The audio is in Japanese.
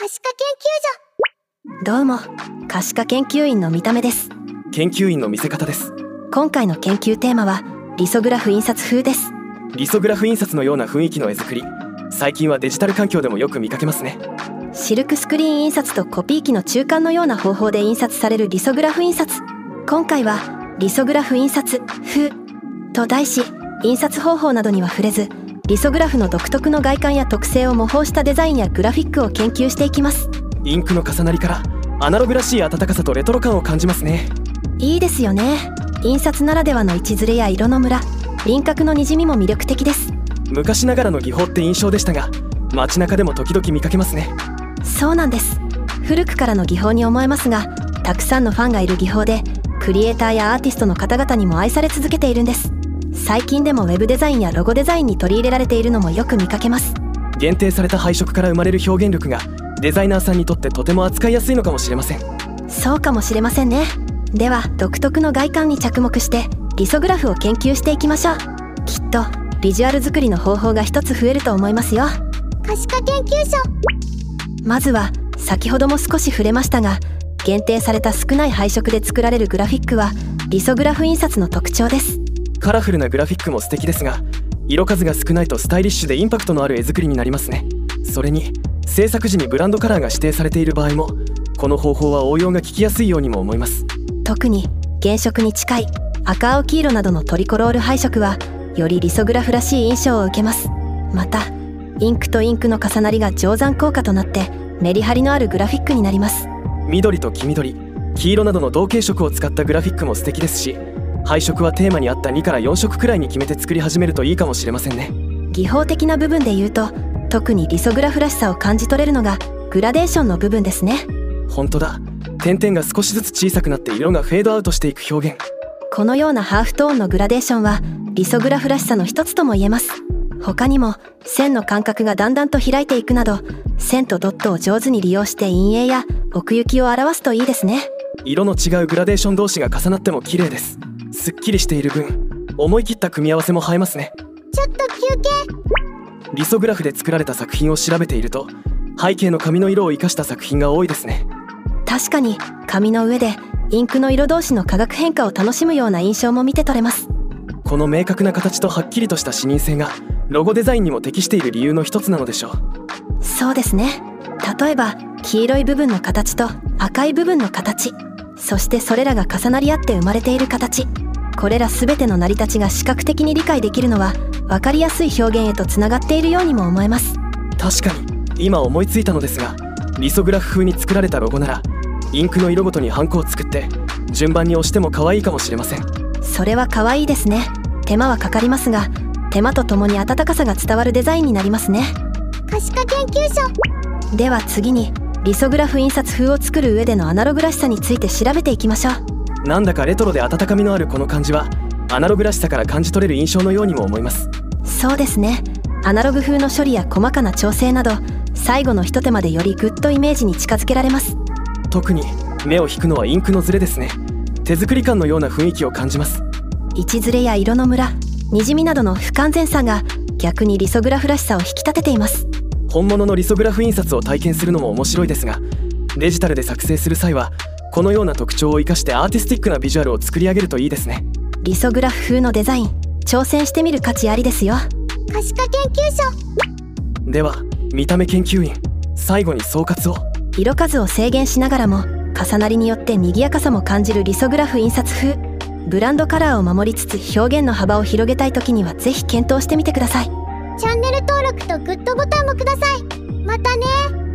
可視化研どうも可視化研究員の見た目です。研究員の見せ方です。今回の研究テーマはリソグラフ印刷風です。リソグラフ印刷のような雰囲気の絵作り。最近はデジタル環境でもよく見かけますね。シルクスクリーン印刷とコピー機の中間のような方法で印刷されるリソグラフ印刷。今回はリソグラフ印刷風と題し印刷方法などには触れずリソグラフの独特の外観や特性を模倣したデザインやグラフィックを研究していきます。インクの重なりからアナログらしい温かさとレトロ感を感じますね。いいですよね。印刷ならではの位置ずれや色のムラ。輪郭のにじみも魅力的です。昔ながらの技法って印象でしたが街中でも時々見かけますね。そうなんです。古くからの技法に思えますがたくさんのファンがいる技法でクリエイターやアーティストの方々にも愛され続けているんです最近でもウェブデザインやロゴデザインに取り入れられているのもよく見かけます。限定された配色から生まれる表現力がデザイナーさんにとってとても扱いやすいのかもしれません。そうかもしれませんね。では独特の外観に着目してリソグラフを研究していきましょう。きっとビジュアル作りの方法が一つ増えると思いますよ。可視化研究所。まずは先ほども少し触れましたが限定された少ない配色で作られるグラフィックはリソグラフ印刷の特徴ですカラフルなグラフィックも素敵ですが色数が少ないとスタイリッシュでインパクトのある絵作りになりますね。それに制作時にブランドカラーが指定されている場合もこの方法は応用が効きやすいようにも思います。特に原色に近い赤青黄色などのトリコロール配色はよりリソグラフらしい印象を受けます。またインクとインクの重なりが定山効果となってメリハリのあるグラフィックになります。緑と黄緑黄色などの同系色を使ったグラフィックも素敵ですし配色はテーマに合った2から4色くらいに決めて作り始めるといいかもしれませんね。技法的な部分で言うと特にリソグラフらしさを感じ取れるのがグラデーションの部分ですね。本当だ。点々が少しずつ小さくなって色がフェードアウトしていく表現。このようなハーフトーンのグラデーションはリソグラフらしさの一つとも言えます。他にも線の間隔がだんだんと開いていくなど線とドットを上手に利用して陰影や奥行きを表すといいですね。色の違うグラデーション同士が重なっても綺麗ですすっきりしている分思い切った組み合わせも映えますね。ちょっと休憩。リソグラフで作られた作品を調べていると背景の紙の色を生かした作品が多いですね。確かに紙の上でインクの色同士の化学変化を楽しむような印象も見て取れます。この明確な形とはっきりとした視認性がロゴデザインにも適している理由の一つなのでしょう。そうですね。例えば黄色い部分の形と赤い部分の形そしてそれらが重なり合って生まれている形。これら全ての成り立ちが視覚的に理解できるのは分かりやすい表現へとつながっているようにも思えます。確かに今思いついたのですがリソグラフ風に作られたロゴならインクの色ごとにハンコを作って順番に押しても可愛いかもしれません。それは可愛いですね。手間はかかりますが手間とともに温かさが伝わるデザインになりますね。可視化研究所。では次にリソグラフ印刷風を作る上でのアナログらしさについて調べていきましょう。なんだかレトロで温かみのあるこの感じはアナログらしさから感じ取れる印象のようにも思います。そうですね。アナログ風の処理や細かな調整など最後の一手間でよりグッとイメージに近づけられます。特に目を引くのはインクのズレですね。手作り感のような雰囲気を感じます。位置ずれや色のムラにじみなどの不完全さが逆にリソグラフらしさを引き立てています本物のリソグラフ印刷を体験するのも面白いですがデジタルで作成する際はこのような特徴を生かしてアーティスティックなビジュアルを作り上げるといいですね。リソグラフ風のデザイン挑戦してみる価値ありですよ。可視化研究所。では見た目研究員最後に総括を。色数を制限しながらも重なりによって賑やかさも感じるリソグラフ印刷風。ブランドカラーを守りつつ表現の幅を広げたい時にはぜひ検討してみてくださいチャンネル登録とグッドボタンもください。またね。